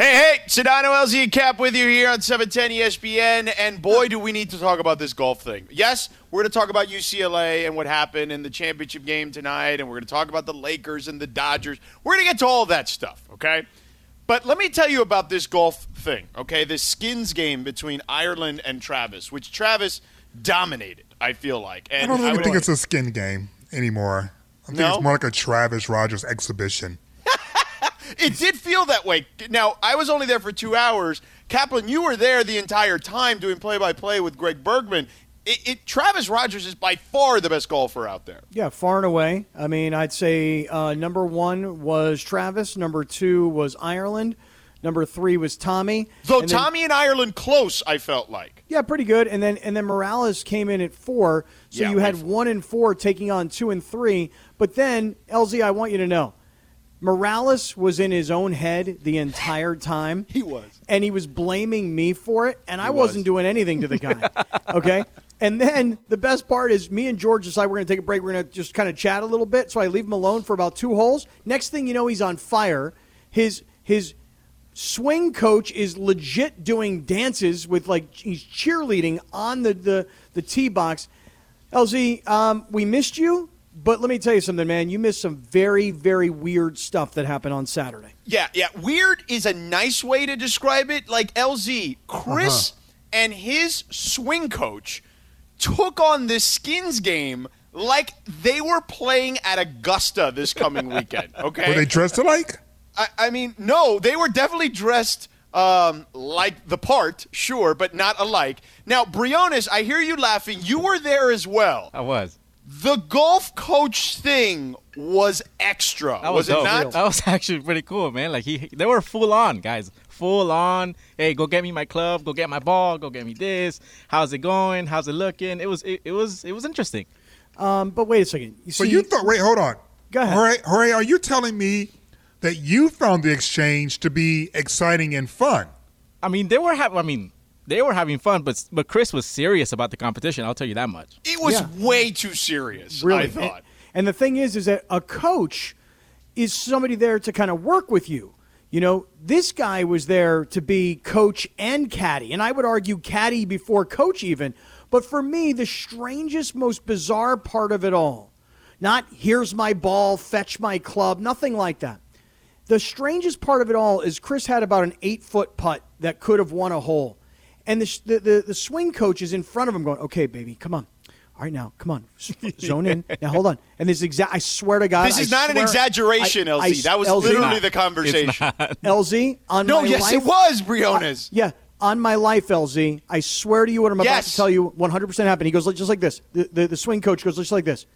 Hey, hey, Sedano, LZ, and Kap with you here on 710 ESPN. And boy, do we need to talk about this golf thing. Yes, we're going to talk about UCLA and what happened in the championship game tonight, and we're going to talk about the Lakers and the Dodgers. We're going to get to all that stuff, okay? But let me tell you about this golf thing, okay? This skins game between Ireland and Travis, which Travis dominated, I feel like. And I don't even would- think it's a skin game anymore. I think No? it's more like a Travis Rogers exhibition. It did feel that way. Now, I was only there for two hours. Kaplan, you were there the entire time doing play by play with Greg Bergman. It, it, Travis Rogers is by far the best golfer out there. Yeah, far and away. I mean, I'd say uh, number one was Travis. Number two was Ireland. Number three was Tommy. Though And then- Tommy and Ireland close, I felt like. yeah, pretty good. And then and then Morales came in at four. So Yeah, you had way- one and four taking on two and three. But then LZ, I want you to know, Morales was in his own head the entire time. He was. and he was blaming me for it, and I was. wasn't doing anything to the guy. okay. And then the best part is me and George decide we're going to take a break. We're going to just kind of chat a little bit. So I leave him alone for about two holes. Next thing you know, he's on fire. His his swing coach is legit doing dances with like he's cheerleading on the the, the tee box. LZ, um, we missed you, but let me tell you something, man. You missed some very very weird stuff that happened on Saturday. Yeah, yeah. Weird is a nice way to describe it. Like LZ, Chris and his swing coach took on this skins game like they were playing at Augusta this coming weekend. Okay. Were they dressed alike? I, I mean, no, they were definitely dressed um, like the part, sure, but not alike. Now, Briones, I hear you laughing. You were there as well. I was. The golf coach thing was extra, That was, was, it not? That was actually pretty cool, man. Like he, they were full on, guys. Full on. Hey, go get me my club. Go get my ball. Go get me this. How's it going? How's it looking? It was, it, it was, it was interesting. Um, but wait a second. You So see, you thought? Wait, hold on. Go ahead. Jorge, Jorge, are you telling me that you found the exchange to be exciting and fun? I mean, they were having. I mean, they were having fun, but but Chris was serious about the competition. I'll tell you that much. It was Yeah. way too serious, really. I thought. And, and the thing is, is that a coach is somebody there to kind of work with you. You know, this guy was there to be coach and caddy, and I would argue caddy before coach even. But for me, the strangest, most bizarre part of it all, not here's my ball, fetch my club, nothing like that. The strangest part of it all is Chris had about an eight foot putt that could have won a hole. And the, the, the, the swing coach is in front of him going, okay, baby, come on. All right, now, come on. S- Zone in. Now, hold on. And this exact, I swear to God. This is I not an swear- exaggeration, I- LZ. I- that was LZ, literally not. the conversation. LZ, on No, my yes, life, it was, Briones. Yeah, on my life, LZ. I swear to you what I'm about Yes. to tell you 100% happened. He goes just like this. The, the, the swing coach goes just like this.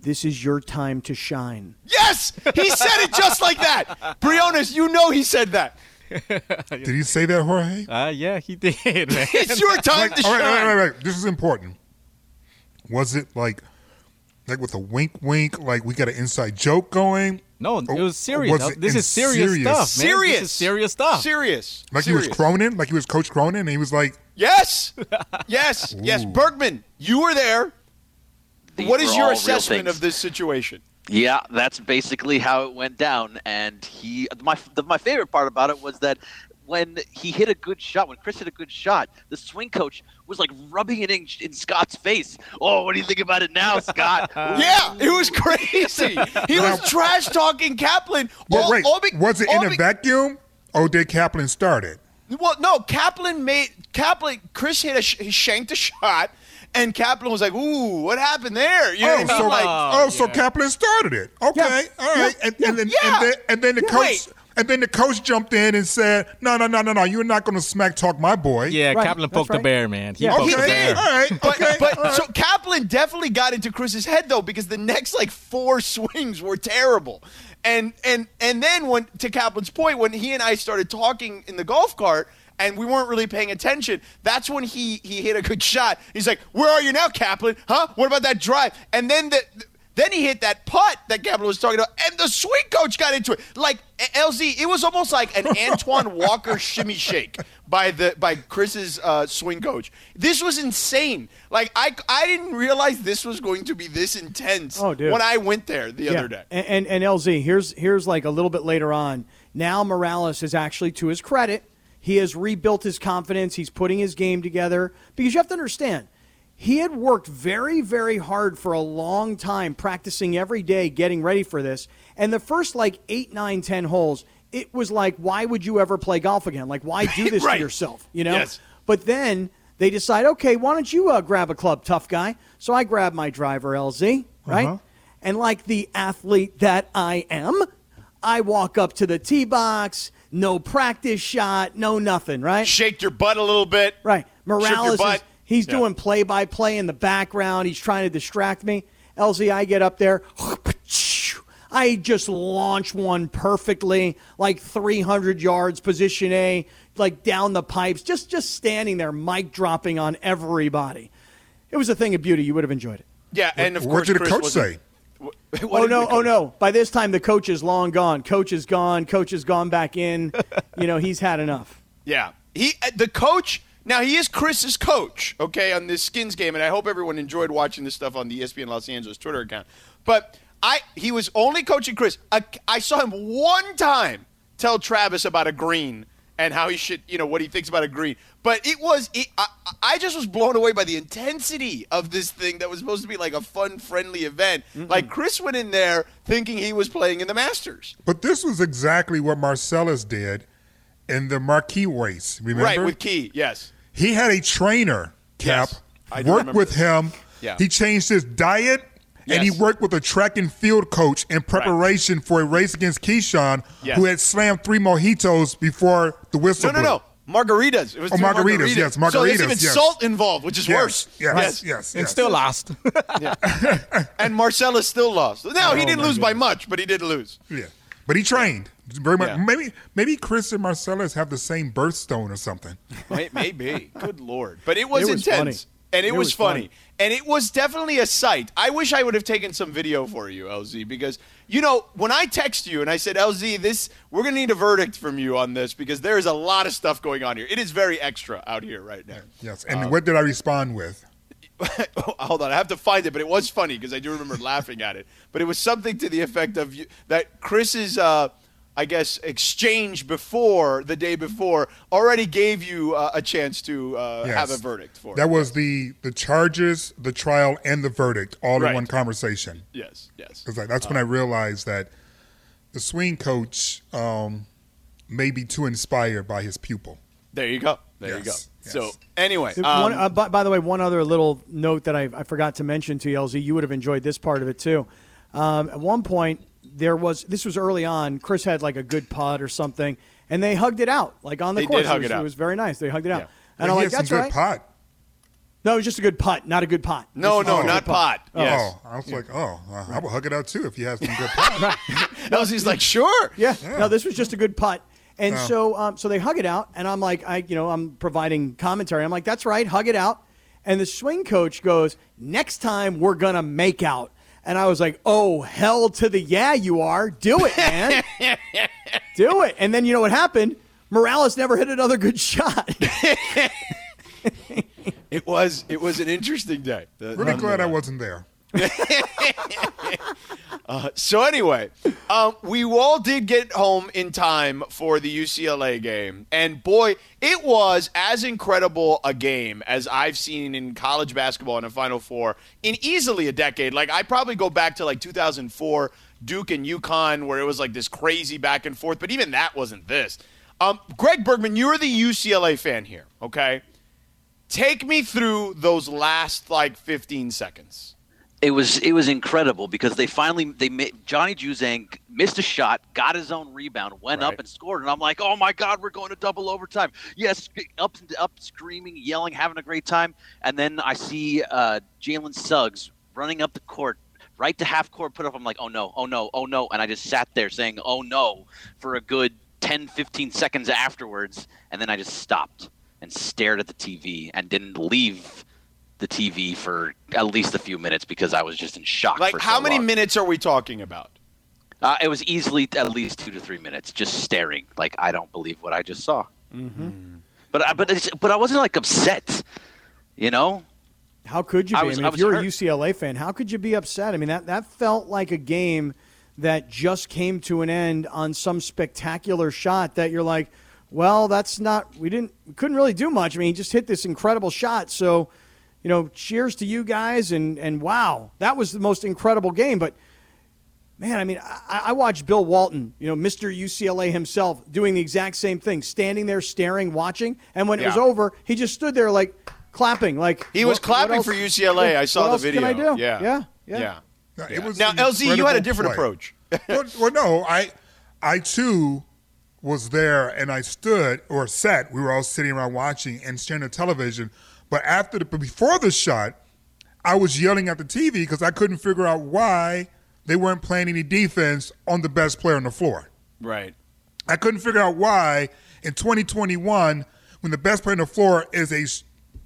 This is your time to shine. Yes, he said it just like that. Briones, you know he said that. Did he say that, Jorge? Uh, yeah, he did, man. It's your time to all right, shine. all right, all right, right. This is important. Was it like, like with a wink, wink, like we got an inside joke going? No, it was serious. was it this is serious, serious? stuff, man. Serious. This is serious stuff. Serious. Like Serious. he was Cronin, like he was Coach Cronin, and he was like, Yes. Yes. Yes. Bergman, you were there. These what is your assessment of this situation? Yeah, that's basically how it went down. And he, my, the, my favorite part about it was that when he hit a good shot, when Chris hit a good shot, the swing coach was like rubbing it in, in Scott's face. Oh, what do you think about it now, Scott? Yeah, it was crazy. He was trash talking Kaplan. "Well, all- wait, all be- was it all in a vacuum, or did Kaplan start it?" Well, no, Kaplan made Kaplan. Chris hit a sh- he shanked a shot, and Kaplan was like, "Ooh, what happened there?" You know Oh, what I so? Like, oh, so Kaplan started it. Okay, Yeah, all right, yeah, and, and then yeah. and then and then the Yeah. coach Wait. and then the coach jumped in and said, "No, no, no, no, no, you're not going to smack talk my boy." Yeah, Right, Kaplan that's poked right. the bear, man. He Yeah. poked he the Okay, bear. all right, But, okay, but all right. so Kaplan definitely got into Chris's head though because the next like four swings were terrible, and and and then when to Kaplan's point when he and I started talking in the golf cart and we weren't really paying attention, that's when he he hit a good shot. He's like, "Where are you now, Kaplan? Huh? What about that drive?" And then the. Then he hit that putt that Kaplan was talking about, and the swing coach got into it. Like LZ, it was almost like an Antoine Walker shimmy shake by the by Chris's uh, swing coach. This was insane. Like I I didn't realize this was going to be this intense Oh, dude. when I went there the other day. And, and and LZ, here's here's like a little bit later on. Now Morales is actually, to his credit, he has rebuilt his confidence. He's putting his game together because you have to understand. He had worked very, very hard for a long time, practicing every day, getting ready for this. And the first like eight, nine, ten holes, it was like, why would you ever play golf again? Like, why do this Right. to yourself? You know? Yes. But then they decide, okay, why don't you uh, grab a club, tough guy? So I grab my driver, LZ, right? Uh-huh. And like the athlete that I am, I walk up to the tee box, no practice shot, no nothing, right? Shake your butt a little bit. Right. Shook your Morales, is, he's Yeah. doing play by play in the background. He's trying to distract me. LZ, I get up there. I just launch one perfectly, like 300 yards, position A, like down the pipes, just just standing there, mic dropping on everybody. It was a thing of beauty. You would have enjoyed it. Yeah, and of what course, did the coach say? Oh no! Oh no! By this time, the coach is long gone. Coach is gone. Coach has gone back in. you know, he's had enough. Yeah, he uh, the coach. Now he is Chris's coach, okay, on this Skins game, and I hope everyone enjoyed watching this stuff on the ESPN Los Angeles Twitter account. But I, he was only coaching Chris. I, I saw him one time tell Travis about a green and how he should, you know, what he thinks about a green. But it was, it, I, I just was blown away by the intensity of this thing that was supposed to be like a fun, friendly event. Like Chris went in there thinking he was playing in the Masters, But this was exactly what Marcellus did in the Marquee race. Remember? right? With Key, yes. He had a trainer, Kap, Yes, I do work with this. him. Yeah. He changed his diet and he worked with a track and field coach in preparation for a race against Keyshawn, Yes. who had slammed three mojitos before the whistle No, no, blew. no. Margaritas. It was Oh, two margaritas, yes, margaritas. So there's even yes. salt involved, which is Yes, worse. yes, yes, and yes. still lost. And Marcellus still lost. No, oh, he Oh, didn't my lose by much, but he did lose. Yeah. But he trained very much. Yeah. Maybe maybe Chris and Marcellus have the same birthstone or something. May- Maybe. Good lord. But it was, It was intense. funny. And it, It was, was funny. funny. And it was definitely a sight. I wish I would have taken some video for you, LZ, because you know, when I text you and I said, LZ, this we're gonna need a verdict from you on this because there is a lot of stuff going on here. It is very extra out here right now. Yes. And what did I respond with? Hold on, I have to find it, but it was funny because I do remember laughing at it. But it was something to the effect of you, that Chris's, uh, I guess, exchange before the day before already gave you uh, a chance to uh, Yes. have a verdict for. It. That it. was the the charges, the trial, and the verdict all Right. in one conversation. yes, yes. Because that's when I realized that the swing coach um, may be too inspired by his pupil. There you go. There you go. Yes, yes. So anyway, One, um, uh, by, by the way, one other little note that I, I forgot to mention to you, LZ, you would have enjoyed this part of it too. Um, at one point, there was this was early on. Chris had like a good putt or something, and they hugged it out like on the They course. did hug was, it out. was very nice. They hugged it out, Yeah. and he I'm like, had some "That's good right." pot. No, it was just a good putt, not a good pot. no, This no, was not good pot. Yes. Oh, I was like, oh, uh, I would hug it out too if you had some good pot. LZ's like, sure. Yeah. No, this was just a good putt. And Oh. so, um, so they hug it out, and I'm like, I, you know, I'm providing commentary. I'm like, that's right, hug it out. And the swing coach goes, next time we're gonna make out. And I was like, oh hell to the yeah, you are. Do it, man. Do it. And then you know what happened? Morales never hit another good shot. It was it was an interesting day. Uh, really glad I wasn't there. So anyway, um, we all did get home in time for the UCLA game, and boy, it was as incredible a game as I've seen in college basketball in a Final Four in easily a decade. Like I probably go back to like 2004 Duke and UConn, where it was like this crazy back and forth. But even that wasn't this. Um, Greg Bergman, you're the UCLA fan here, okay? Take me through those last like 15 seconds. It was it was incredible because they finally they made Johnny Juzang missed a shot, got his own rebound, went Right. up and scored, and I'm like, oh my god, we're going to double overtime. Yes, up up screaming, yelling, having a great time, and then I see uh, Jalen Suggs running up the court. Right to half court put up. I'm like, oh no, oh no, oh no. And I just sat there saying, oh no, for a good 10, 15 seconds afterwards. And then I just stopped and stared at the TV and didn't leave the TV for at least a few minutes because I was just in shock. Like, for so how many long. minutes are we talking about? Uh, it was easily at least two to three minutes, just staring. Like I don't believe what I just saw. Mm-hmm. But I, but it's, but I wasn't like upset, you know. How could you be? I I, was- mean, I if was you're hurt. a UCLA fan, how could you be upset? I mean, that, that felt like a game that just came to an end on some spectacular shot that you're like, well, that's not, we didn't, we couldn't really do much. I mean, he just hit this incredible shot. So, you know, cheers to you guys. And, and wow, that was the most incredible game. But, man, I mean, I, I watched Bill Walton, you know, Mr. UCLA himself, doing the exact same thing, standing there, staring, watching. And when it was over, he just stood there like clapping. Like He was what- what clapping else- for UCLA. I saw what the else video. Can I do? Yeah. yeah, yeah. Yeah. No, Yeah. It was now, an LZ, you had a different play. approach. well, well, no, I, I too was there, and I stood or sat. We were all sitting around watching and staring at television. But after the, before the shot, I was yelling at the TV because I couldn't figure out why they weren't playing any defense on the best player on the floor. Right. I couldn't figure out why in 2021, when the best player on the floor is a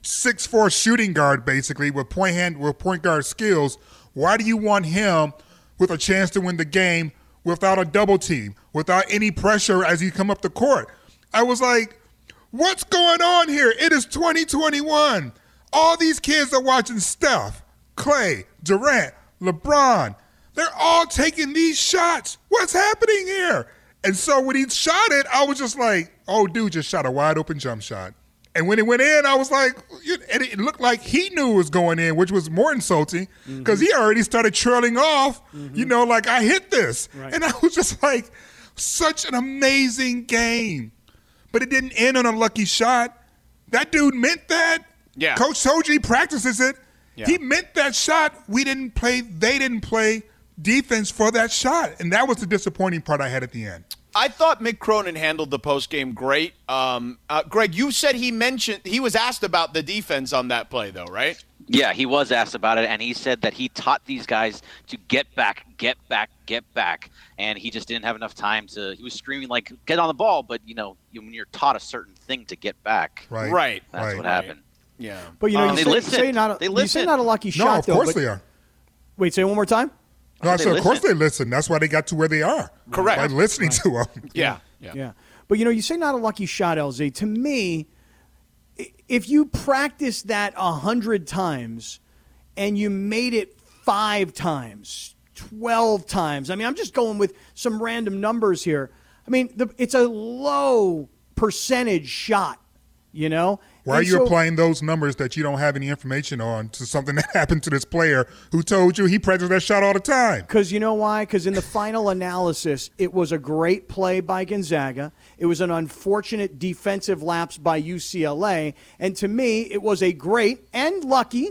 six four shooting guard, basically with point hand with point guard skills, why do you want him with a chance to win the game without a double team, without any pressure as you come up the court? I was like, what's going on here? It is 2021. All these kids are watching Steph, Clay, Durant, LeBron. They're all taking these shots. What's happening here? And so when he shot it, I was just like, oh, dude just shot a wide open jump shot. And when it went in, I was like, and it looked like he knew it was going in, which was more insulting because he already started trailing off, you know, like I hit this. And I was just like, such an amazing game. But it didn't end on a lucky shot. That dude meant that. Yeah. Coach Soji practices it. Yeah. He meant that shot. We didn't play, they didn't play defense for that shot. And that was the disappointing part I had at the end. I thought Mick Cronin handled the post game great. Um, uh, Greg, you said he mentioned he was asked about the defense on that play, though, right? Yeah, he was asked about it, and he said that he taught these guys to get back, get back, get back, and he just didn't have enough time to. He was screaming like, "Get on the ball!" But you know, when you're taught a certain thing to get back, Right. Right. that's Right. what happened. Yeah. But you know, Um, you they say, listened. say not a, They you say not a lucky No, shot, of though. course but- they are. Wait, say it one more time. No, I They said, of course they listen. That's why they got to where they are. Correct. By listening to them. Yeah. Yeah. Yeah. But you know, you say not a lucky shot, LZ. To me, if you practice that a hundred times and you made it five times, twelve times. I mean, I'm just going with some random numbers here. I mean, the, it's a low percentage shot. You know. Why are you so- applying those numbers that you don't have any information on to something that happened to this player who told you he practiced that shot all the time? Because you know why? Because in the final analysis, it was a great play by Gonzaga. It was an unfortunate defensive lapse by UCLA. And to me, it was a great and lucky,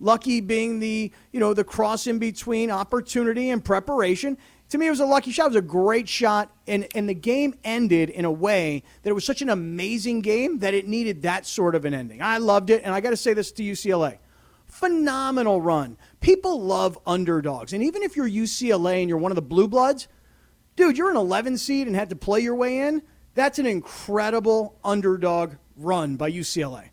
lucky being the, you know, the cross in between opportunity and preparation. To me, it was a lucky shot. It was a great shot. And, and the game ended in a way that it was such an amazing game that it needed that sort of an ending. I loved it. And I got to say this to UCLA phenomenal run. People love underdogs. And even if you're UCLA and you're one of the blue bloods, dude, you're an 11 seed and had to play your way in. That's an incredible underdog run by UCLA.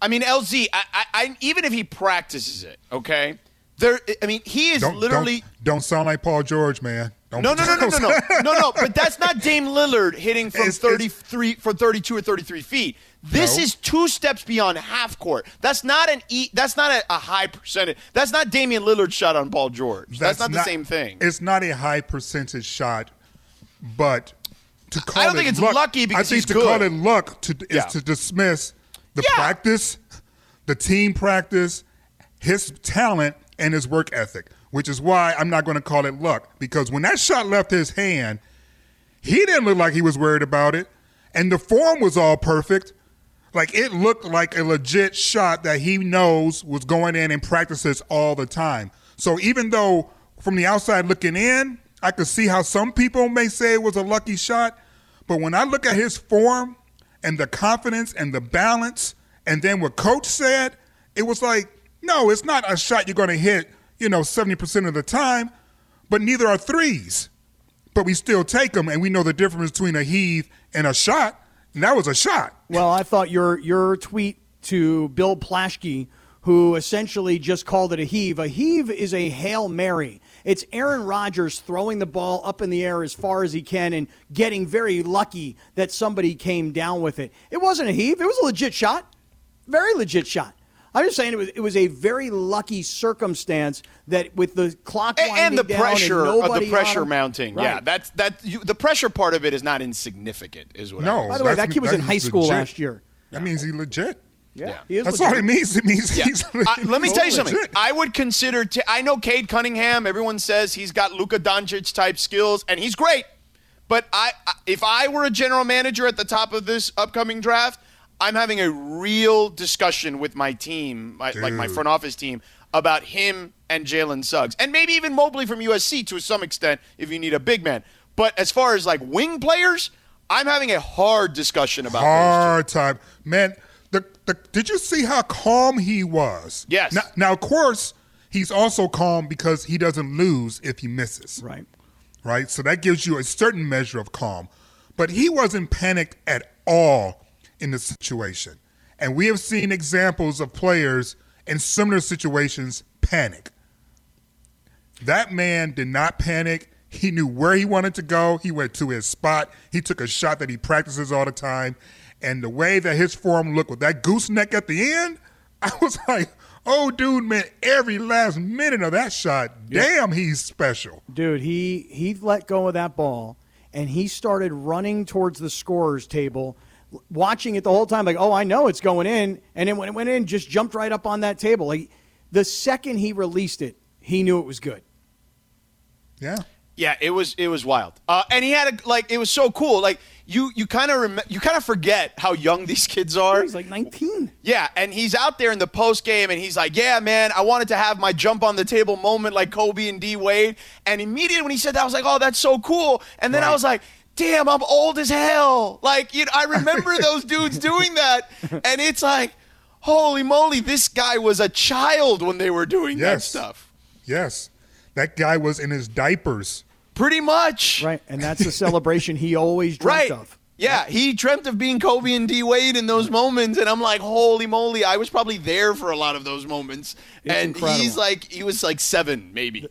I mean, LZ, I, I, I, even if he practices it, okay, there. I mean, he is Don't, literally. don't, don't sound like Paul George, man. Don't, No, no, no, no, no, no, no, no. But that's not Dame Lillard hitting from It's- it's- thirty-three, from thirty-two or thirty-three feet. This No. is two steps beyond half court. That's not an e. That's not a, a high percentage. That's not Damian Lillard's shot on Paul George. That's, not the same thing. It's not a high percentage shot, but to call I don't it think it's luck, lucky because I think he's to good. call it luck to, is Yeah. to dismiss the Yeah. practice, the team practice, his talent, and his work ethic. Which is why I'm not going to call it luck because when that shot left his hand, he didn't look like he was worried about it, and the form was all perfect. Like it looked like a legit shot that he knows was going in and practices all the time. So even though from the outside looking in, I could see how some people may say it was a lucky shot, but when I look at his form and the confidence and the balance, and then what coach said, it was like, no, it's not a shot you're going to hit, you know, 70% of the time, but neither are threes but we still take them, and we know the difference between a heave and a shot. And that was a shot. Well, I thought your your tweet to Bill Plaschke, who essentially just called it a heave. A heave is a hail mary. It's Aaron Rodgers throwing the ball up in the air as far as he can and getting very lucky that somebody came down with it. It wasn't a heave. It was a legit shot, very legit shot. I'm just saying it was it was a very lucky circumstance that with the clock and, winding and the down pressure and of the pressure him. mounting. Right. Yeah, that's that. You, the pressure part of it is not insignificant. Is what. I No. mean. By the way, that kid was in high school legit. last year. That means he legit. Yeah. he is That's legit. all it means. It means Yeah. he's. I- let me tell you something. legit. I would consider. T- I know Cade Cunningham. Everyone says he's got Luka Doncic type skills, and he's great. But I, I- if I were a general manager at the top of this upcoming draft, I'm having a real discussion with my team, my, like my front office team, about him and Jalen Suggs, and maybe even Mobley from USC to some extent if you need a big man. But as far as like wing players, I'm having a hard discussion about hard time, man. The, the did you see how calm he was? Yes. Now, now, of course, he's also calm because he doesn't lose if he misses. Right. Right. So that gives you a certain measure of calm, but he wasn't panicked at all in the situation. And we have seen examples of players in similar situations panic. That man did not panic. He knew where he wanted to go. He went to his spot. He took a shot that he practices all the time. And the way that his form looked with that gooseneck at the end, I was like, oh, dude, man, every last minute of that shot, damn, he's special. Dude, he he let go of that ball and he started running towards the scorer's table, watching it the whole time, like, oh, I know it's going in. And then when it went in, just jumped right up on that table. Like the second he released it, he knew it was good. Yeah. Yeah, it was it was wild, uh, and he had a like it was so cool. Like you you kind of rem- you kind of forget how young these kids are. He's like 19. Yeah, and he's out there in the post game, and he's like, "Yeah, man, I wanted to have my jump on the table moment like Kobe and D Wade." And immediately when he said that, I was like, "Oh, that's so cool." And then I was like, "Damn, I'm old as hell." Like, you know, I remember those dudes doing that, and it's like, holy moly, this guy was a child when they were doing that stuff. Yes. That guy was in his diapers. Pretty much, Right. And that's the celebration he always dreamt right. of. Yeah, he dreamt of being Kobe and D Wade in those moments, and I'm like, holy moly! I was probably there for a lot of those moments, It's and incredible. he's like, he was like seven, maybe.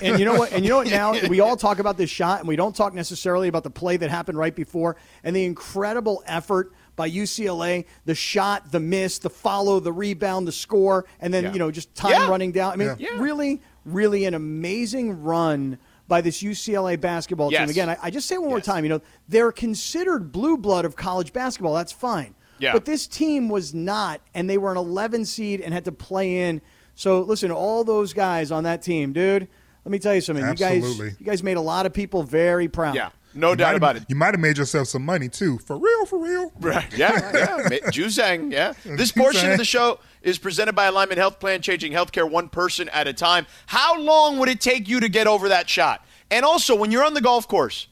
and you know what? And you know what? Now we all talk about this shot, and we don't talk necessarily about the play that happened right before, and the incredible effort by UCLA, the shot, the miss, the follow, the rebound, the score, and then Yeah. you know just time Yeah. running down. I mean, Yeah. really, really an amazing run by this UCLA basketball team. Again, I, I just say it one more time. You know, they're considered blue blood of college basketball. That's fine. Yeah. But this team was not, and they were an 11 seed and had to play in. So listen, all those guys on that team, dude. Let me tell you something. You Absolutely. guys, you guys made a lot of people very proud. yeah, no You doubt about it. You might have made yourself some money too. For real, for real. Right. Yeah. yeah. Juzang. Yeah. This portion of the show is presented by Alignment Health Plan, changing healthcare one person at a time. How long would it take you to get over that shot? And also, when you're on the golf course,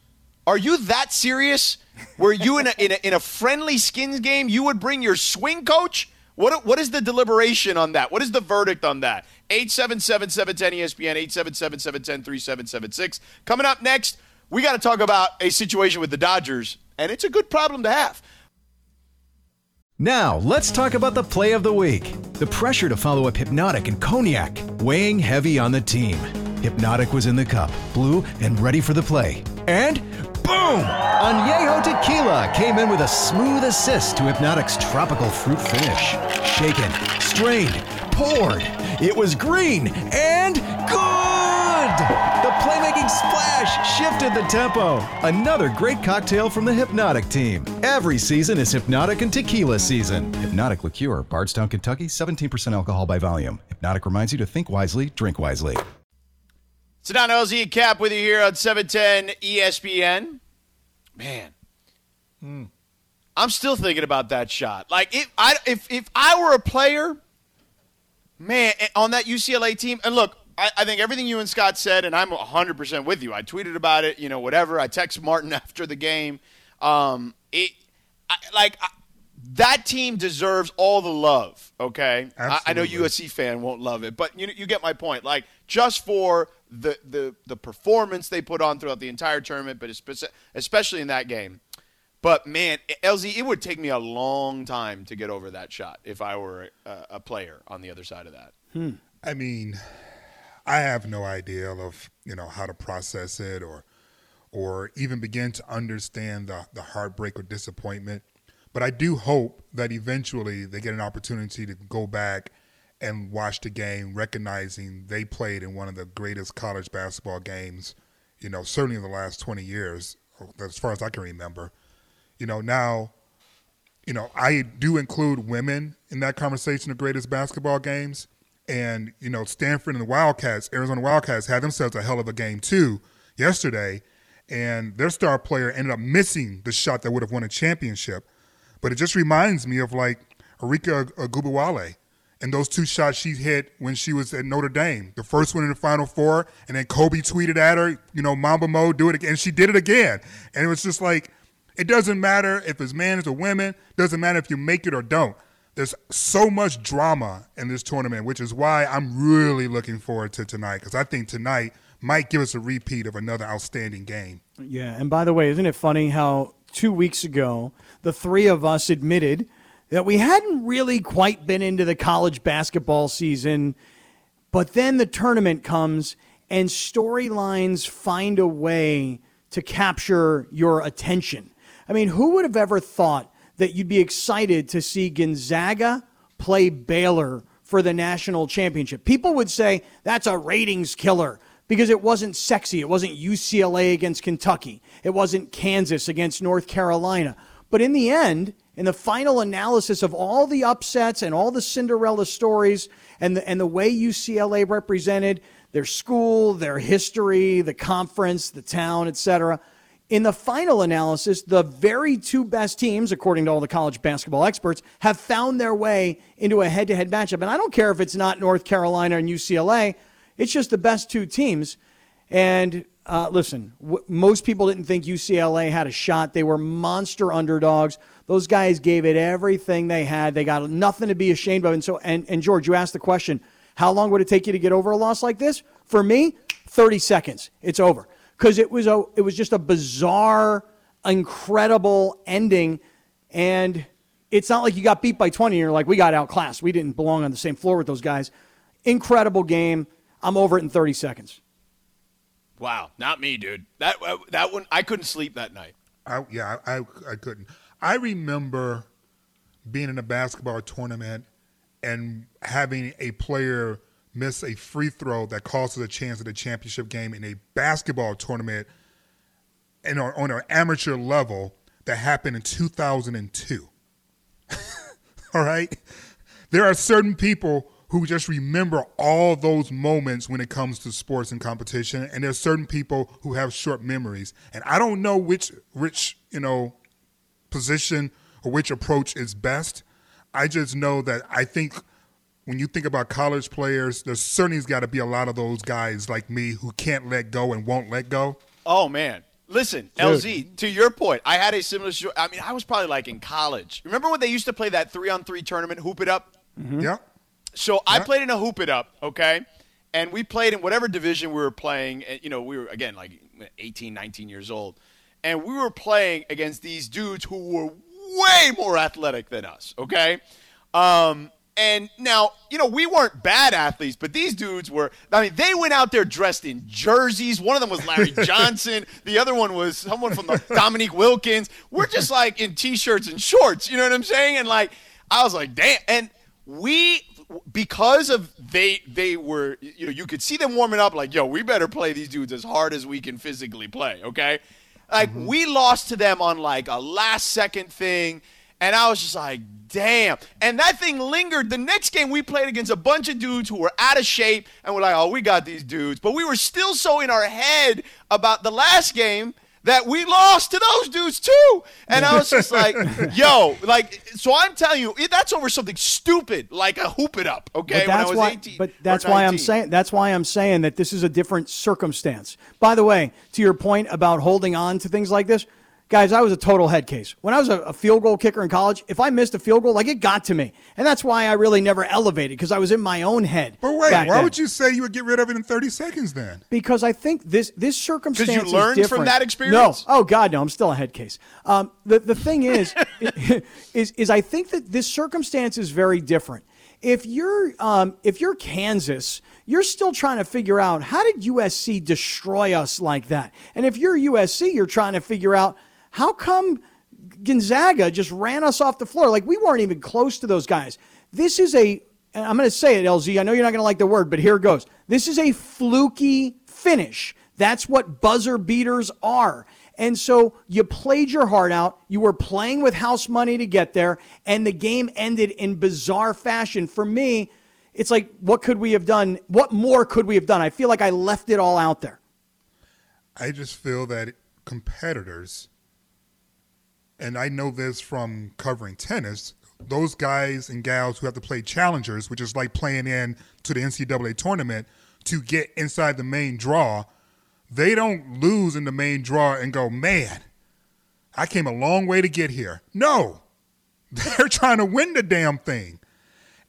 are you that serious? Were you in a, in a in a friendly skins game, you would bring your swing coach? What what is the deliberation on that? What is the verdict on that? 877-710 ESPN 877-710-3776. Coming up next, we got to talk about a situation with the Dodgers, and it's a good problem to have. Now, let's talk about the play of the week. The pressure to follow up Hypnotic and Cognac, weighing heavy on the team. Hypnotic was in the cup, blue, and ready for the play. And boom! Añejo Tequila came in with a smooth assist to Hypnotic's tropical fruit finish. Shaken, strained, poured. It was green and good! The playmaking splash shifted the tempo. Another great cocktail from the Hypnotic team. Every season is Hypnotic and Tequila season. Hypnotic Liqueur, Bardstown, Kentucky, 17% alcohol by volume. Hypnotic reminds you to think wisely, drink wisely. Sit down, LZ and Kap with you here on 710 ESPN. Man, I'm still thinking about that shot. Like, if I if if I were a player, man, eh, on that UCLA team, and look, I, I think everything you and Scott said, and I'm 100 percent with you. I tweeted about it, you know, whatever. I texted Martin after the game. Um, it, I, like. I, that team deserves all the love. Okay, I, I know USC fan won't love it, but you you get my point. Like just for the the the performance they put on throughout the entire tournament, but especially in that game. But man, LZ, it would take me a long time to get over that shot if I were a, a player on the other side of that. I mean, I have no idea of you know how to process it or or even begin to understand the the heartbreak or disappointment. But I do hope that eventually they get an opportunity to go back and watch the game, recognizing they played in one of the greatest college basketball games, you know, certainly in the last 20 years, as far as I can remember. You know, now, you know, I do include women in that conversation of greatest basketball games. And, you know, Stanford and the Wildcats, Arizona Wildcats, had themselves a hell of a game too yesterday. And their star player ended up missing the shot that would have won a championship. But it just reminds me of like Arike Ogunbowale and those two shots she hit when she was at Notre Dame. The first one in the Final Four, and then Kobe tweeted at her, you know, Mamba Mo, do it again. And she did it again. And it was just like, it doesn't matter if it's men or women, doesn't matter if you make it or don't. There's so much drama in this tournament, which is why I'm really looking forward to tonight, because I think tonight might give us a repeat of another outstanding game. Yeah, and by the way, isn't it funny how two weeks ago the three of us admitted – that we hadn't really quite been into the college basketball season, but then the tournament comes and storylines find a way to capture your attention. I mean, who would have ever thought that you'd be excited to see Gonzaga play Baylor for the national championship? People would say that's a ratings killer because it wasn't sexy. It wasn't UCLA against Kentucky. It wasn't Kansas against North Carolina. But in the end, in the final analysis of all the upsets and all the Cinderella stories and the, and the way UCLA represented their school, their history, the conference, the town, etc. In the final analysis, the very two best teams, according to all the college basketball experts, have found their way into a head to head matchup. And I don't care if it's not North Carolina and UCLA, it's just the best two teams. And uh, listen, w- most people didn't think UCLA had a shot. They were monster underdogs. Those guys gave it everything they had. They got nothing to be ashamed of. And so, and, and George, you asked the question, how long would it take you to get over a loss like this? For me, 30 seconds. It's over. Because it was a, it was just a bizarre, incredible ending. And it's not like you got beat by 20 and you're like, we got outclassed. We didn't belong on the same floor with those guys. Incredible game. I'm over it in 30 seconds. Wow, not me, dude. That uh, that one I couldn't sleep that night. I, yeah, I, I couldn't. I remember being in a basketball tournament and having a player miss a free throw that costs us a chance at a championship game in a basketball tournament and on, on an amateur level that happened in 2002. All right? There are certain people who just remember all those moments when it comes to sports and competition and there's certain people who have short memories and i don't know which which you know position or which approach is best. I just know that I think when you think about college players, there's certainly has got to be a lot of those guys like me who can't let go and won't let go. Oh man. Listen, LZ, to your point, I had a similar I mean, I was probably like in college. Remember when they used to play that 3 on 3 tournament, Hoop It Up? Mm-hmm. Yeah. So yeah. I played in a Hoop It Up, okay? And we played in whatever division we were playing, you know, we were again like 18, 19 years old and we were playing against these dudes who were way more athletic than us, okay? Um, and now, you know, we weren't bad athletes, but these dudes were. I mean, they went out there dressed in jerseys. One of them was Larry Johnson. the other one was someone from the Dominique Wilkins. We're just like in t-shirts and shorts. You know what I'm saying? And like, I was like, damn. And we, because of they, they were, you know, you could see them warming up. Like, yo, we better play these dudes as hard as we can physically play. Okay. Like mm-hmm. we lost to them on like a last second thing. And I was just like, damn. And that thing lingered. The next game we played against a bunch of dudes who were out of shape and we're like, oh, we got these dudes. But we were still so in our head about the last game that we lost to those dudes too. And I was just like, yo, like, so I'm telling you, that's over something stupid like a hoop it up, okay? But that's why, 18, but that's why I'm saying that's why I'm saying that this is a different circumstance. By the way, to your point about holding on to things like this, Guys, I was a total head case. When I was a, a, field goal kicker in college, if I missed a field goal, like it got to me. And that's why I really never elevated because I was in my own head. But wait, why then. would you say you would get rid of it in 30 seconds then? Because I think this this circumstance Because you learned from that experience? No. Oh, God, no. I'm still a head case. Um, the, the thing is, is, is I think that this circumstance is very different. If you're, um, if you're Kansas you're still trying to figure out how did USC destroy us like that? And if you're USC, you're trying to figure out how come Gonzaga just ran us off the floor? Like we weren't even close to those guys. This is a I'm going to say it, LZ. I know you're not going to like the word, but here it goes. This is a fluky finish. That's what buzzer beaters are. And so you played your heart out. You were playing with house money to get there, and the game ended in bizarre fashion. For me, it's like, what could we have done? What more could we have done? I feel like I left it all out there. I just feel that competitors, and I know this from covering tennis, those guys and gals who have to play challengers, which is like playing in to the NCAA tournament to get inside the main draw, they don't lose in the main draw and go, man, I came a long way to get here. No, they're trying to win the damn thing.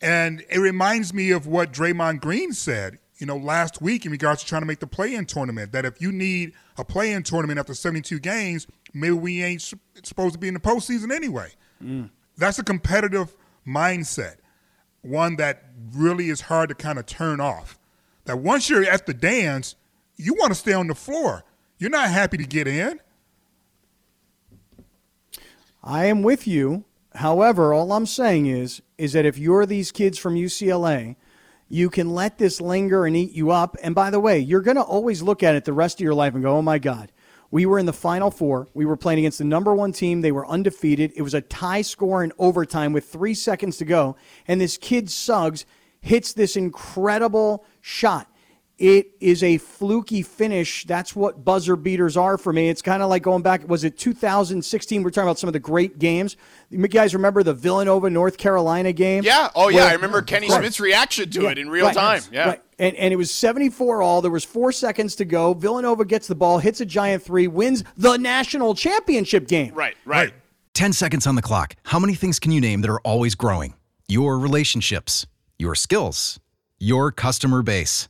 And it reminds me of what Draymond Green said, you know, last week in regards to trying to make the play-in tournament. That if you need a play-in tournament after 72 games, maybe we ain't supposed to be in the postseason anyway. Mm. That's a competitive mindset, one that really is hard to kind of turn off. That once you're at the dance, you want to stay on the floor. You're not happy to get in. I am with you. However, all I'm saying is is that if you're these kids from UCLA, you can let this linger and eat you up. And by the way, you're going to always look at it the rest of your life and go, "Oh my god, we were in the final four. We were playing against the number one team. They were undefeated. It was a tie score in overtime with three seconds to go. And this kid, Suggs, hits this incredible shot. It is a fluky finish. That's what buzzer beaters are for me. It's kind of like going back, was it 2016? We're talking about some of the great games. You guys remember the Villanova, North Carolina game? Yeah. Oh, yeah. Where, I remember Kenny right. Smith's reaction to yeah. it in real right. time. Yeah. Right. And, and it was 74 all. There was four seconds to go. Villanova gets the ball, hits a giant three, wins the national championship game. Right, right. 10 seconds on the clock. How many things can you name that are always growing? Your relationships, your skills, your customer base.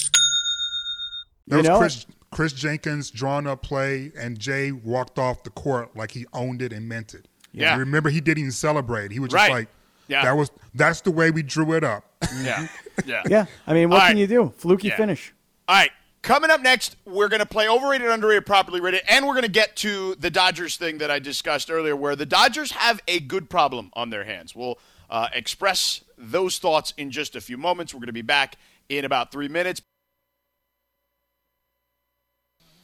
That was Chris, Kris Jenkins drawing up play, and Jay walked off the court like he owned it and meant it. Yeah. And remember, he didn't even celebrate. He was just right. like, yeah. that was that's the way we drew it up. Yeah. Yeah. yeah. I mean, what All can right. you do? Fluky yeah. finish. All right. Coming up next, we're going to play overrated, underrated, properly rated, and we're going to get to the Dodgers thing that I discussed earlier, where the Dodgers have a good problem on their hands. We'll uh, express those thoughts in just a few moments. We're going to be back in about three minutes.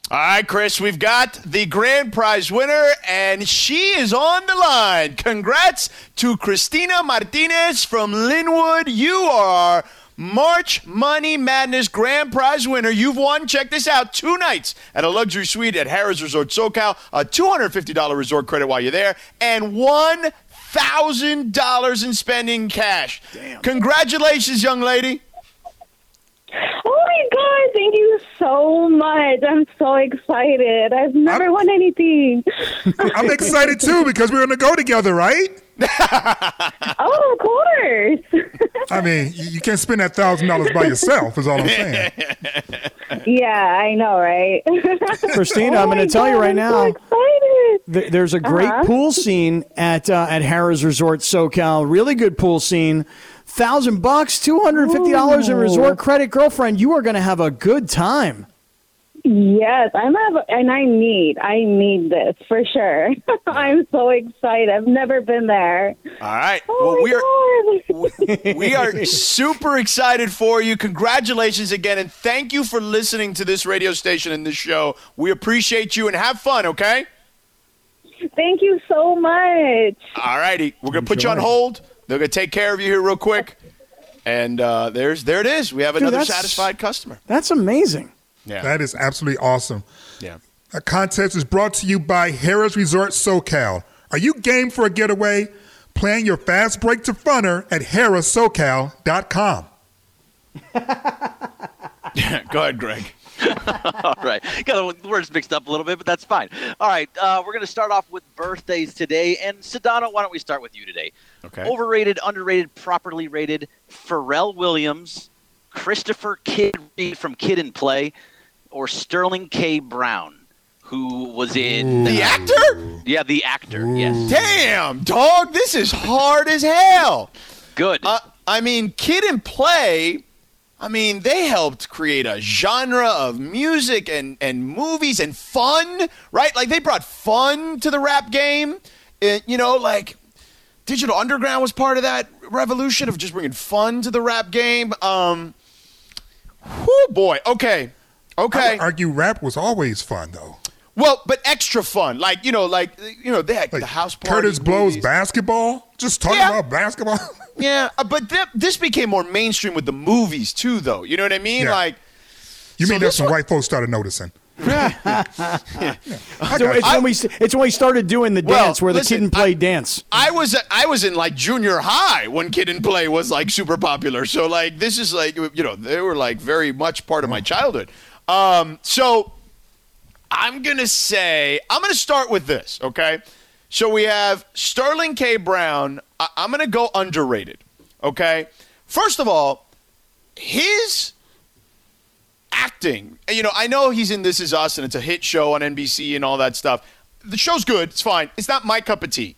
All right, Chris, we've got the grand prize winner, and she is on the line. Congrats to Christina Martinez from Lynwood. You are March Money Madness grand prize winner. You've won, check this out, two nights at a luxury suite at Harrah's Resort SoCal, a $250 resort credit while you're there, and $1,000 in spending cash. Damn. Congratulations, young lady. Oh my god, thank you so much. I'm so excited. I've never I'm, won anything. I'm excited too because we're going to go together, right? oh, of course. I mean, you can't spend that thousand dollars by yourself. Is all I'm saying. Yeah, I know, right? Christina, oh I'm going to tell you right I'm now. So th- there's a great uh-huh. pool scene at uh, at Harrah's Resort SoCal. Really good pool scene thousand bucks, two hundred and fifty dollars in resort credit, girlfriend. You are going to have a good time. Yes, I'm have, and I need, I need this for sure. I'm so excited. I've never been there. All right. Oh well, we are we are super excited for you. Congratulations again, and thank you for listening to this radio station and this show. We appreciate you, and have fun. Okay. Thank you so much. All righty, we're gonna put you on hold. They're going to take care of you here real quick. And uh, there's there it is. We have Dude, another satisfied customer. That's amazing. Yeah. That is absolutely awesome. Yeah. A contest is brought to you by Harrah's Resort SoCal. Are you game for a getaway? Plan your fast break to funner at harrahssocal.com. yeah, go ahead, Greg. All right. Got the words mixed up a little bit, but that's fine. All right. Uh, we're going to start off with birthdays today. And Sedano, why don't we start with you today? Okay. Overrated, underrated, properly rated. Pharrell Williams, Christopher Kid Reid from Kid and Play, or Sterling K. Brown, who was in The actor? Yeah, the actor. Yes. Damn, dog, this is hard as hell. Good. Uh, I mean, Kid and Play, I mean, they helped create a genre of music and, and movies and fun, right? Like, they brought fun to the rap game. Uh, you know, like, Digital Underground was part of that revolution of just bringing fun to the rap game. Um, whoo, boy. Okay. Okay I would argue rap was always fun though. Well, but extra fun. Like, you know, like, you know, they had Like the house party. Kurtis Blow's basketball. Just talking Yeah. about basketball. Yeah, uh, but th- this became more mainstream with the movies too, though. You know what I mean? Yeah. Like, you So mean that's this when white folks started noticing? Yeah. So it's when we it's when we started doing the Well, dance where the listen, kid and play I- dance. I was I was in like junior high when Kid and Play was like super popular. So like this is like you know they were like very much part of my childhood. Um, so I'm gonna say I'm gonna start with this. Okay, so we have Sterling K. Brown. I- I'm gonna go underrated. Okay, first of all, his acting. You know, I know he's in This Is Us and it's a hit show on NBC and all that stuff. The show's good. It's fine. It's not my cup of tea.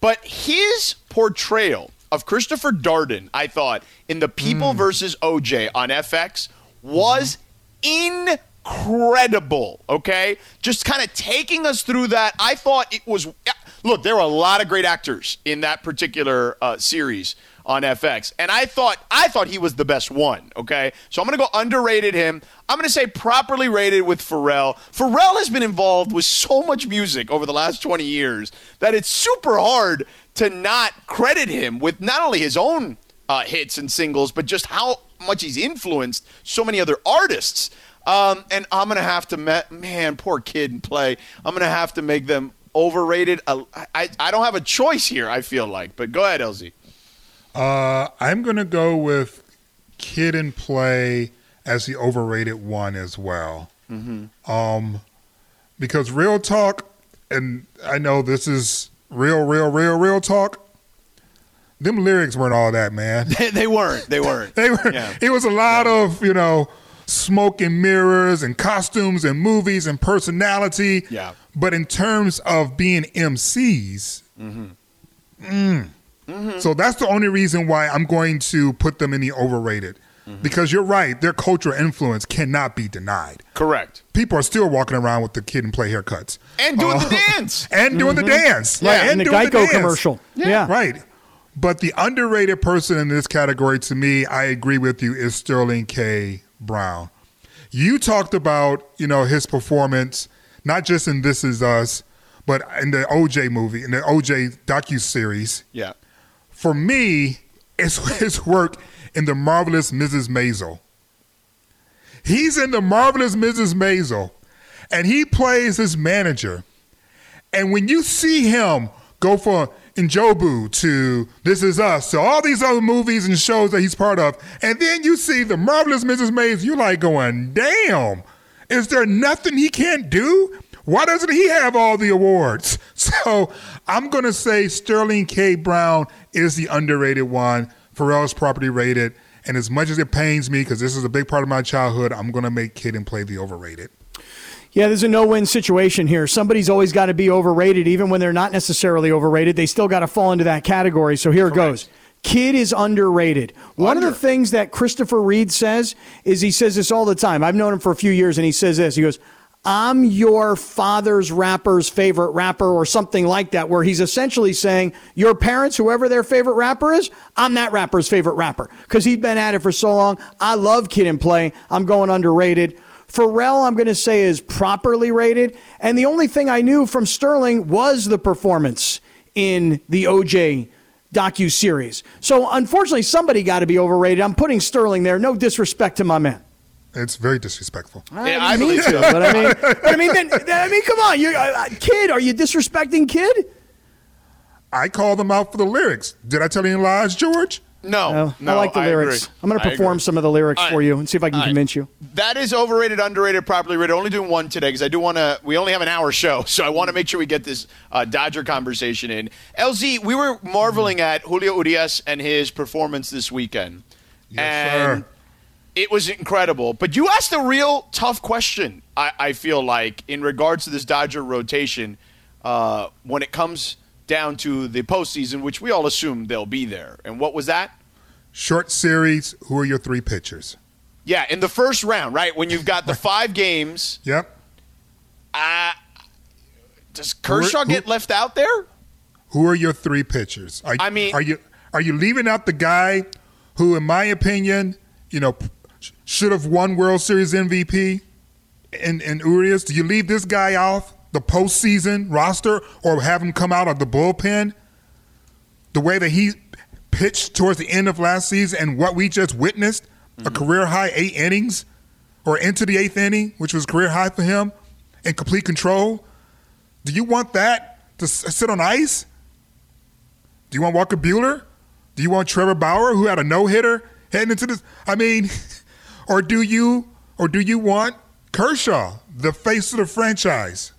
But his portrayal of Christopher Darden, I thought, in The People hmm. versus OJ on FX was mm-hmm. Incredible. Okay? Just kind of taking us through that. I thought it was. Look, there were a lot of great actors in that particular uh, series on FX, and I thought I thought he was the best one. Okay, so I'm gonna go underrated him. I'm gonna say properly rated with Pharrell. Pharrell has been involved with so much music over the last 20 years that it's super hard to not credit him with not only his own uh, hits and singles, but just how much he's influenced so many other artists. Um, and I'm gonna have to, ma- man, poor kid and play. I'm gonna have to make them overrated. Uh, I, I don't have a choice here. I feel like, but go ahead, LZ. Uh, I'm going to go with Kid and Play as the overrated one as well. Um, because real talk, and I know this is real, real, real, real talk. Them lyrics weren't all that, man. they, weren't. They weren't. They were. Yeah. It was a lot of you know smoke and mirrors and costumes and movies and personality. Yeah. But in terms of being MCs, mm. so that's the only reason why I'm going to put them in the overrated. Because you're right, their cultural influence cannot be denied. Correct. People are still walking around with the kid and play haircuts And doing the Uh, dance. and doing the dance, Yeah, Right, in the doing Geico dance. commercial. Yeah. Right. But the underrated person in this category, to me, I agree with you, is Sterling K. Brown. You talked about, you know, his performance, not just in This Is Us, but in the OJ movie, in the OJ docu series. Yeah. For me, it's his work in the marvelous Mrs. Maisel. He's in the marvelous Mrs. Maisel, and he plays his manager. And when you see him go from N'Jobu to This Is Us to all these other movies and shows that he's part of, and then you see the marvelous Mrs. Maisel, you're like going, damn, is there nothing he can't do? Why doesn't he have all the awards? So I'm going to say Sterling K. Brown is the underrated one. Pharrell's property rated. And as much as it pains me, because this is a big part of my childhood, I'm going to make Kid and Play the overrated. Yeah, there's a no-win situation here. Somebody's always got to be overrated, even when they're not necessarily overrated. They still got to fall into that category. So here it goes. Kid is underrated. One of the things that Christopher Reid says is he says this all the time. I've known him for a few years, and he says this. He goes, I'm your father's rapper's favorite rapper, or something like that, where he's essentially saying, Your parents, whoever their favorite rapper is, I'm that rapper's favorite rapper. Because he's been at it for so long. I love Kid and Play. I'm going underrated. Pharrell, I'm going to say, is properly rated. And the only thing I knew from Sterling was the performance in the OJ docu series. So unfortunately, somebody got to be overrated. I'm putting Sterling there. No disrespect to my man. It's very disrespectful. Yeah, I I mean, believe so. but I mean, but I mean, then, then- I mean, come on, you uh, kid. Are you disrespecting kid? I called them out for the lyrics. Did I tell any lies, George? No, No, no, I like the I lyrics. agree. I'm going to perform some of the lyrics All for you and see if I can All right. convince you. That is overrated, underrated, properly rated. Only doing one today because I do want to. We only have an hour show, so I want to make sure we get this uh, Dodger conversation in. LZ, we were marveling at Julio Urias and his performance this weekend, Yes, and sir. it was incredible. But you asked a real tough question. I, I feel like in regards to this Dodger rotation, uh, when it comes down to the postseason, which we all assume they'll be there. And what was that? Short series. Who are your three pitchers? Yeah, in the first round, right? When you've got the five games, Yep. uh, does Kershaw who- get left out there? Who are your three pitchers? Are, I mean- are you are you leaving out the guy who, in my opinion, you know, should have won World Series MVP? And and Urias, do you leave this guy off the postseason roster or have him come out of the bullpen? The way that he pitched towards the end of last season and what we just witnessed, a mm-hmm. career high eight innings, or into the eighth inning, which was career high for him, in complete control. Do you want that to sit on ice? Do you want Walker Buehler? Do you want Trevor Bauer, who had a no hitter heading into this? I mean, or do you, or do you want Kershaw, the face of the franchise?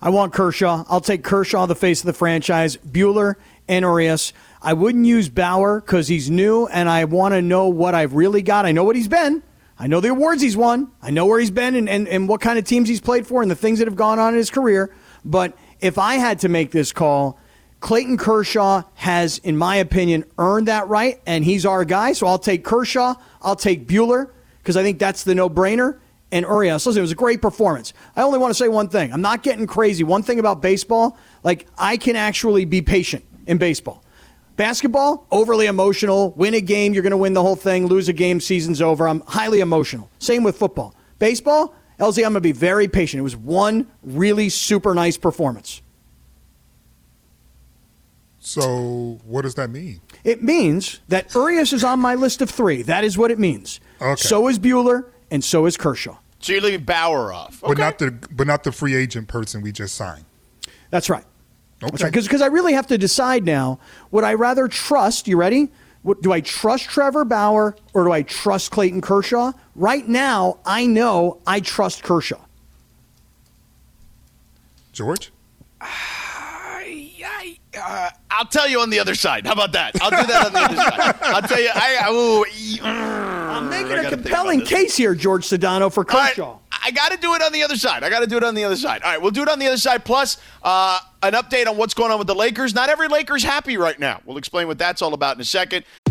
I want Kershaw. I'll take Kershaw, the face of the franchise, Buehler, and Urias. I wouldn't use Bauer because he's new and I want to know what I've really got. I know what he's been. I know the awards he's won. I know where he's been and, and, and what kind of teams he's played for and the things that have gone on in his career. But if I had to make this call, Clayton Kershaw has, in my opinion, earned that right, and he's our guy. So I'll take Kershaw. I'll take Buehler because I think that's the no brainer. And Urias, listen, it was a great performance. I only want to say one thing. I'm not getting crazy. One thing about baseball, like I can actually be patient in baseball. Basketball, overly emotional. Win a game, you're going to win the whole thing. Lose a game, season's over. I'm highly emotional. Same with football. Baseball, LZ, I'm going to be very patient. It was one really super nice performance. So what does that mean? It means that Urias is on my list of three. That is what it means. Okay. So is Buehler, and so is Kershaw. So you're leaving Bauer off. But not the but not the free agent person we just signed. That's right. Okay. That's right. Because I really have to decide now would I rather trust, you ready? What, do I trust Trevor Bauer or do I trust Clayton Kershaw? Right now, I know I trust Kershaw. George? I, uh, I'll tell you on the other side. How about that? I'll do that on the other side. I'll tell you. I, I ooh, e- I'm making a compelling case here, George Sedano, for All right, Kershaw. I got to do it on the other side. I got to do it on the other side. All right, we'll do it on the other side. Plus, uh, an update on what's going on with the Lakers. Not every Laker's happy right now. We'll explain what that's all about in a second.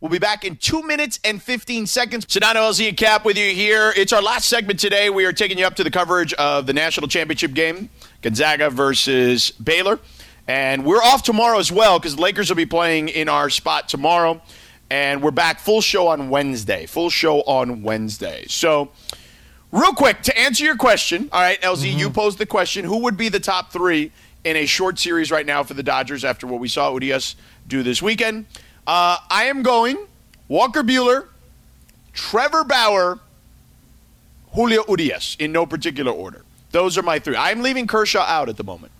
We'll be back in two minutes and 15 seconds. Sedano LZ and Kap with you here. It's our last segment today. We are taking you up to the coverage of the national championship game, Gonzaga versus Baylor. And we're off tomorrow as well because the Lakers will be playing in our spot tomorrow. And we're back full show on Wednesday. Full show on Wednesday. So, real quick, to answer your question, all right, LZ, you mm-hmm. posed the question who would be the top three in a short series right now for the Dodgers after what we saw Urias do this weekend? Uh, I am going Walker Buehler, Trevor Bauer, Julio Urias in no particular order. Those are my three. I'm leaving Kershaw out at the moment.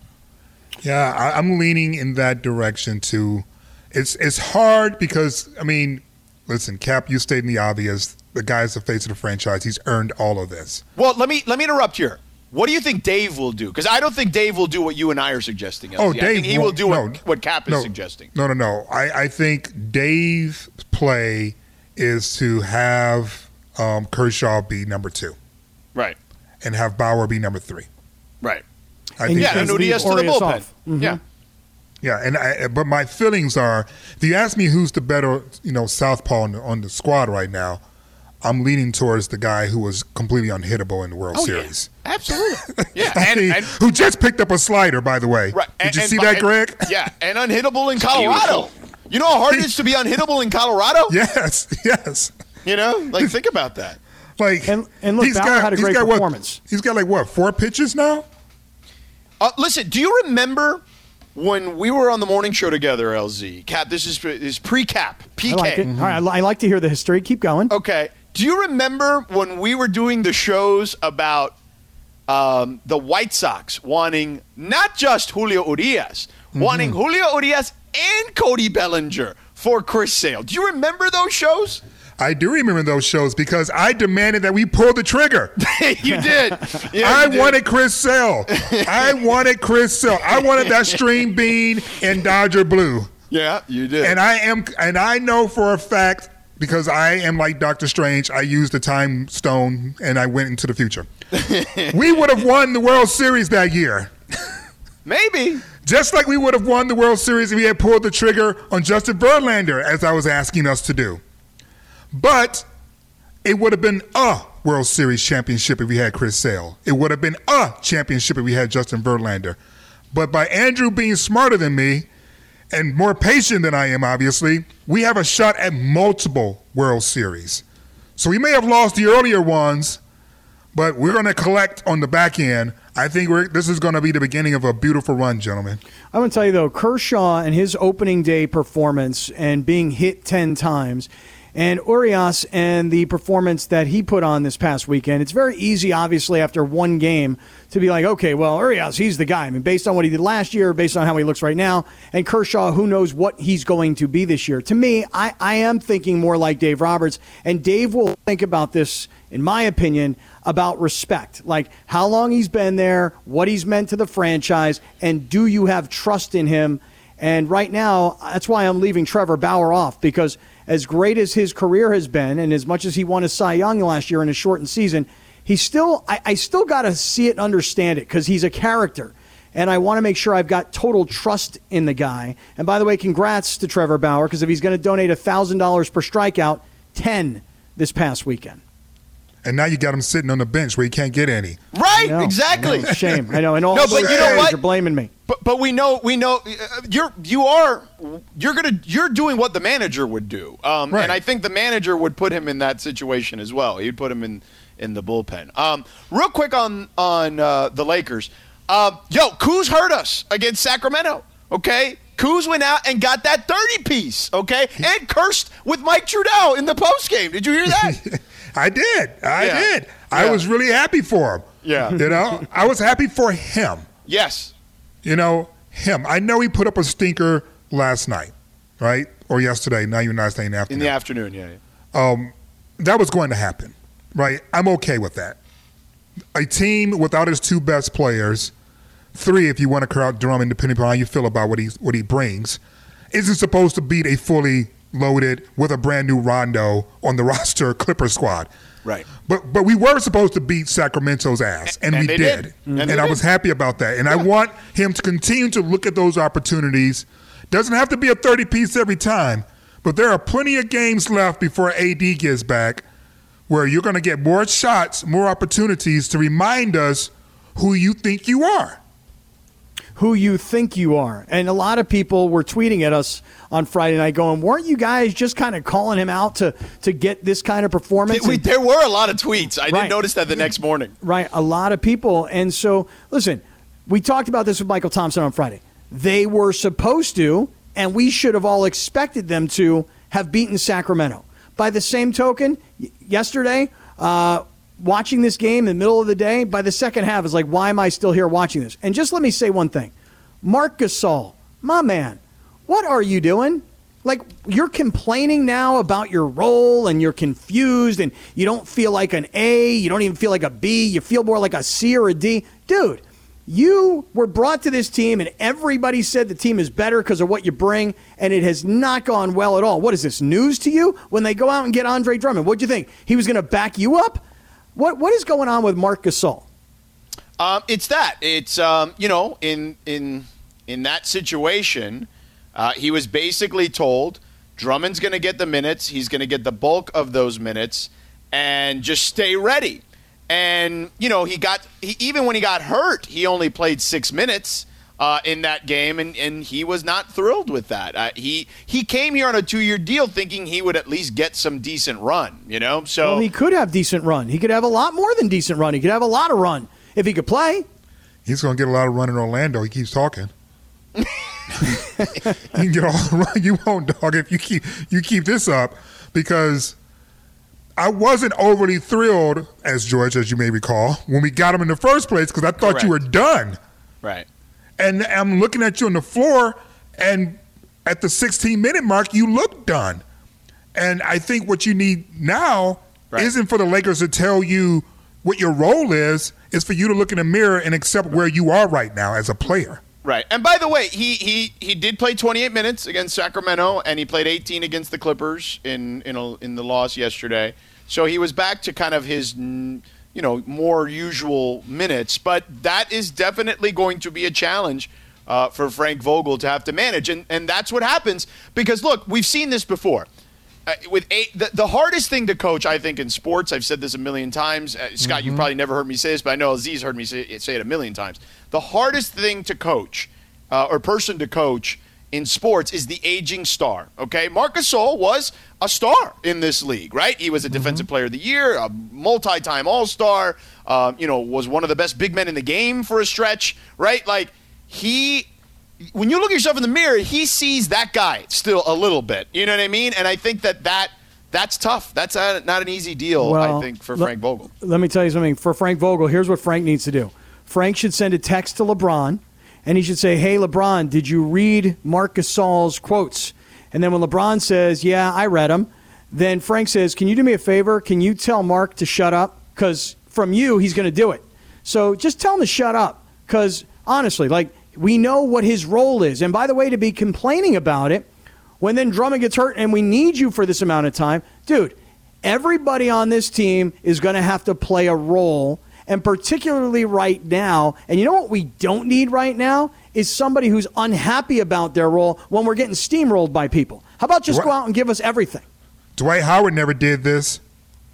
Yeah, I, I'm leaning in that direction too. It's it's hard because I mean, listen, Kap, you stating the obvious. The guy's the face of the franchise. He's earned all of this. Well, let me let me interrupt here. What do you think Dave will do? Because I don't think Dave will do what you and I are suggesting. Oh, LZ. I Dave think he will do what, no, what Kap is no, suggesting. No, no, no. I, I think Dave's play is to have um, Kershaw be number two Right, and have Bauer be number three. right. I And you Yeah, and leave to the Urias bullpen. off. Mhm. Yeah. Yeah, and I, but my feelings are, if you ask me who's the better, you know, southpaw on the, on the squad right now, I'm leaning towards the guy who was completely unhittable in the World Oh, yeah. Series. Absolutely. Yeah, and, mean, and who just picked up a slider, by the way. right. Did and- you and- see that, and- Greg? Yeah, and unhittable in Colorado. You know how hard it is to be unhittable in Colorado? yes, yes. You know, like think about that. Like, And- and look, he's Bauer got, had a he's great got what- performance. he's got like what four pitches now? Uh, listen, do you remember when we were on the morning show together, LZ? Kap, this is is pre-Kap, PK. I like it. All right, I li- I like to hear the history. Keep going. Okay. Do you remember when we were doing the shows about um, the White Sox wanting not just Julio Urias, wanting Julio Urias and Cody Bellinger for Chris Sale? Do you remember those shows? I do remember those shows because I demanded that we pull the trigger. you did. Yeah, I you did. wanted Chris Sale. I wanted Chris Sale. I wanted that stream bean in Dodger blue. Yeah, you did. And I am and I know for a fact because I am like Doctor Strange, I used the time stone and I went into the future. we would have won the World Series that year. Maybe. Just like we would have won the World Series if we had pulled the trigger on Justin Verlander, as I was asking us to do. But it would have been a World Series championship if we had Chris Sale. It would have been a championship if we had Justin Verlander. But by Andrew being smarter than me and more patient than I am, obviously, we have a shot at multiple World Series. So we may have lost the earlier ones, but we're going to collect on the back end. I think this is going to be the beginning of a beautiful run, gentlemen. I'm going to tell you though, Kershaw and his opening day performance and being hit 10 times, and Urias and the performance that he put on this past weekend, it's very easy, obviously, after one game to be like, okay, well, Urias, he's the guy. I mean, based on what he did last year, based on how he looks right now, and Kershaw, who knows what he's going to be this year. To me, I, I am thinking more like Dave Roberts, and Dave will think about this, in my opinion, about respect. Like how long he's been there, what he's meant to the franchise, and do you have trust in him? And right now, that's why I'm leaving Trevor Bauer off because as great as his career has been, and as much as he won a Cy Young last year in a shortened season, he still I, I still got to see it and understand it because he's a character. And I want to make sure I've got total trust in the guy. And by the way, congrats to Trevor Bauer because if he's going to donate $1,000 per strikeout, 10 this past weekend. And now you got him sitting on the bench where he can't get any. Right, I know, exactly. I know, shame. I know. And all No, but you know fans what? are blaming me. But but we know we know uh, you're you are you're gonna you're doing what the manager would do, um, Right. and I think the manager would put him in that situation as well. He'd put him in in the bullpen. Um, real quick on on uh, the Lakers. Uh, yo, Kuz hurt us against Sacramento. Okay, Kuz went out and got that thirty piece. Okay, and cursed with Mike Trudell in the post game. Did you hear that? I did. I Yeah. did. I Yeah. was really happy for him. Yeah. You know, I was happy for him. yes. You know, him. I know he put up a stinker last night, right? Or yesterday. Now you're not saying afternoon. In the afternoon, yeah. um, that was going to happen, right? I'm okay with that. A team without his two best players, three if you want to crowd Drummond, depending upon how you feel about what he what he brings, isn't supposed to beat a fully loaded with a brand new Rondo on the roster Clipper squad. Right. But but we were supposed to beat Sacramento's ass, and, And we they did. did. And, And I did. was happy about that. And I want him to continue to look at those opportunities. Doesn't have to be a 30 piece every time, but there are plenty of games left before AD gets back where you're going to get more shots, more opportunities to remind us who you think you are. Who you think you are. And a lot of people were tweeting at us on Friday night going, weren't you guys just kind of calling him out to, to get this kind of performance? We, there were a lot of tweets. I Right. didn't notice that the next morning. right, a lot of people. And so, listen, we talked about this with Mychal Thompson on Friday. They were supposed to, and we should have all expected them to, have beaten Sacramento. By the same token, y- yesterday, uh, watching this game in the middle of the day, by the second half, is like, why am I still here watching this? And just let me say one thing Marc Gasol, my man, what are you doing? Like you're complaining now about your role and you're confused and you don't feel like an A, you don't even feel like a B, you feel more like a C or a D. Dude, you were brought to this team and everybody said the team is better because of what you bring and it has not gone well at all. What is this news to you? When they go out and get Andre Drummond, what'd you think? He was going to back you up? What what is going on with Marc Gasol? Um, it's that. It's um, you know, in in in that situation, uh, he was basically told Drummond's going to get the minutes. He's going to get the bulk of those minutes, and just stay ready. And you know, he got he, even when he got hurt, he only played six minutes. Uh, in that game, and, and he was not thrilled with that. Uh, he he came here on a two year deal, thinking he would at least get some decent run. You know, so Well, he could have decent run. He could have a lot more than decent run. He could have a lot of run if he could play. He's going to get a lot of run in Orlando. He keeps talking. you can get all the run you won't, dog, if you keep you keep this up, because I wasn't overly thrilled, as George, as you may recall, when we got him in the first place, because I thought you were done. right. And I'm looking at you on the floor, and at the 16 minute mark, you look done. And I think what you need now Right. isn't for the Lakers to tell you what your role is, it's for you to look in the mirror and accept where you are right now as a player. Right. And by the way, he he he did play 28 minutes against Sacramento, and he played 18 against the Clippers in in a, in the loss yesterday. So he was back to kind of his mm, you know more usual minutes. But that is definitely going to be a challenge. Uh, for Frank Vogel to have to manage, and and that's what happens because look, we've seen this before. Uh, with eight, the, the hardest thing to coach, I think, in sports, I've said this a million times. Uh, Scott, you've probably never heard me say this, but I know Aziz heard me say, say it a million times. The hardest thing to coach uh, or person to coach in sports is the aging star. Okay, Marcus Gasol was a star in this league, right? He was a defensive player of the year, a multi-time All-Star. Uh, you know, was one of the best big men in the game for a stretch, right? Like he when you look at yourself in the mirror, he sees that guy still a little bit. You know what I mean? And I think that that that's tough. That's a, not an easy deal, I think, for Frank Vogel. Let me tell you something. For Frank Vogel, here's what Frank needs to do. Frank should send a text to LeBron, and he should say, "Hey, LeBron, did you read Marc Gasol's quotes?" And then when LeBron says, "Yeah, I read them," then Frank says, "Can you do me a favor? Can you tell Marc to shut up? Because from you, he's going to do it. So just tell him to shut up. Because honestly, like we know what his role is. And by the way, to be complaining about it." when then Drummond gets hurt and we need you for this amount of time, dude, everybody on this team is going to have to play a role. And particularly right now, and you know what we don't need right now is somebody who's unhappy about their role when we're getting steamrolled by people. How about just What? go out and give us everything? Dwight Howard never did this,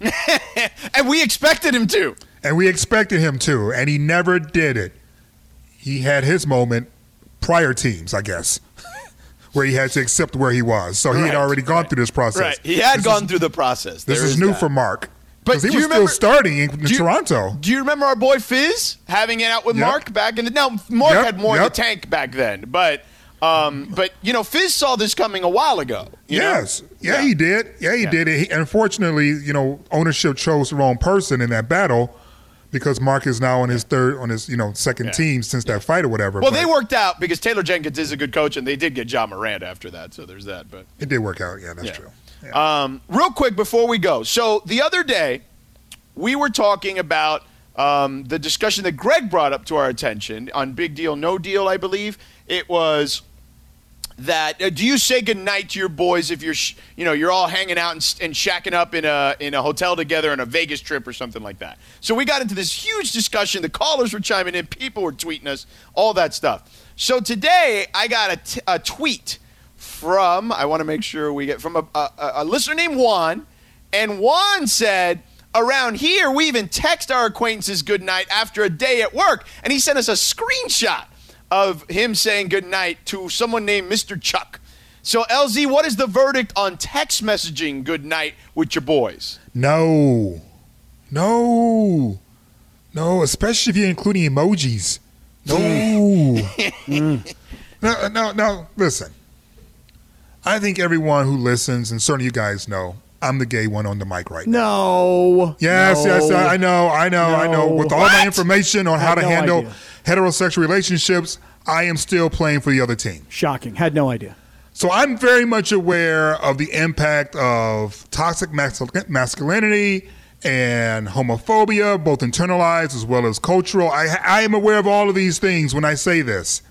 And we expected him to. and we expected him to, and he never did it. He had his moment prior teams, I guess, where he had to accept where he was. So he had already gone right. through this process. Right. He had This gone is- through the process. This is new that. for Marc. But he do was you still remember- starting in, Do you- Toronto. Do you remember our boy Fizz having it out with Yep. Marc back in the now Marc Yep, had more in the tank back then, but um, but you know Fizz saw this coming a while ago. you know? Yes. Yeah, he did. Yeah, he Yeah. did. He, unfortunately, you know, ownership chose the wrong person in that battle because Marc is now on his third, on his, you know, second Yeah. team since that fight or whatever. Well, but they worked out because Taylor Jenkins is a good coach, and they did get Ja Morant after that. So there's that. But It did work out. Yeah, that's Yeah. true. Yeah. Um, real quick before we go. So the other day, we were talking about um, the discussion that Greg brought up to our attention on Big Deal, No Deal, I believe. It was that uh, do you say goodnight to your boys if you're sh- you know you're all hanging out and, and shacking up in a in a hotel together on a Vegas trip or something like that. So we got into this huge discussion. The callers were chiming in, people were tweeting us, all that stuff. So today I got a, t- a tweet from I want to make sure we get from a, a, a listener named Juan, and Juan said. Around here, we even text our acquaintances good night after a day at work, and he sent us a screenshot of him saying good night to someone named Mr. Chuck. So, LZ, what is the verdict on text messaging good night with your boys? No. No. No, especially if you're including emojis. No. Mm. no, no, no. Listen. I think everyone who listens, and certainly you guys know, I'm the gay one on the mic right now. No. Yes, No. yes, I know, I know, I know. With all my information on how to no handle idea. heterosexual relationships, I am still playing for the other team. Shocking. Had no idea. So I'm very much aware of the impact of toxic masculinity and homophobia, both internalized as well as cultural. I, I am aware of all of these things when I say this.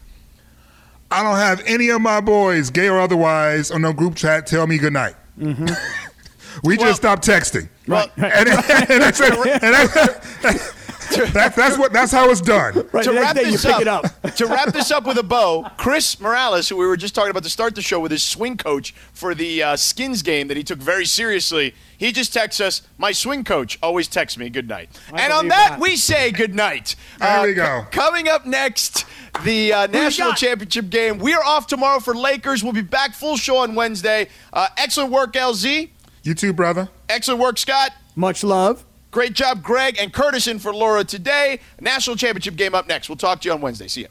I don't have any of my boys, gay or otherwise, on no group chat tell me goodnight. Mm-hmm. we just stopped texting. Well, And, and, that's, and that's, that's, that's what that's how it's done. Right, to wrap day you this pick up, it up. to wrap this up with a bow, Chris Morales, who we were just talking about to start the show with his swing coach for the uh, Skins game that he took very seriously, he just texts us, "My swing coach always texts me good night." I And on that, that. we say good night. There we go. c- coming up next, the uh, national championship game. We are off tomorrow for Lakers. We'll be back full show on Wednesday. Uh, excellent work, LZ. You too, brother. Excellent work, Scott. Much love. Great job, Greg and Curtison, for Laura today. National championship game up next. We'll talk to you on Wednesday. See ya.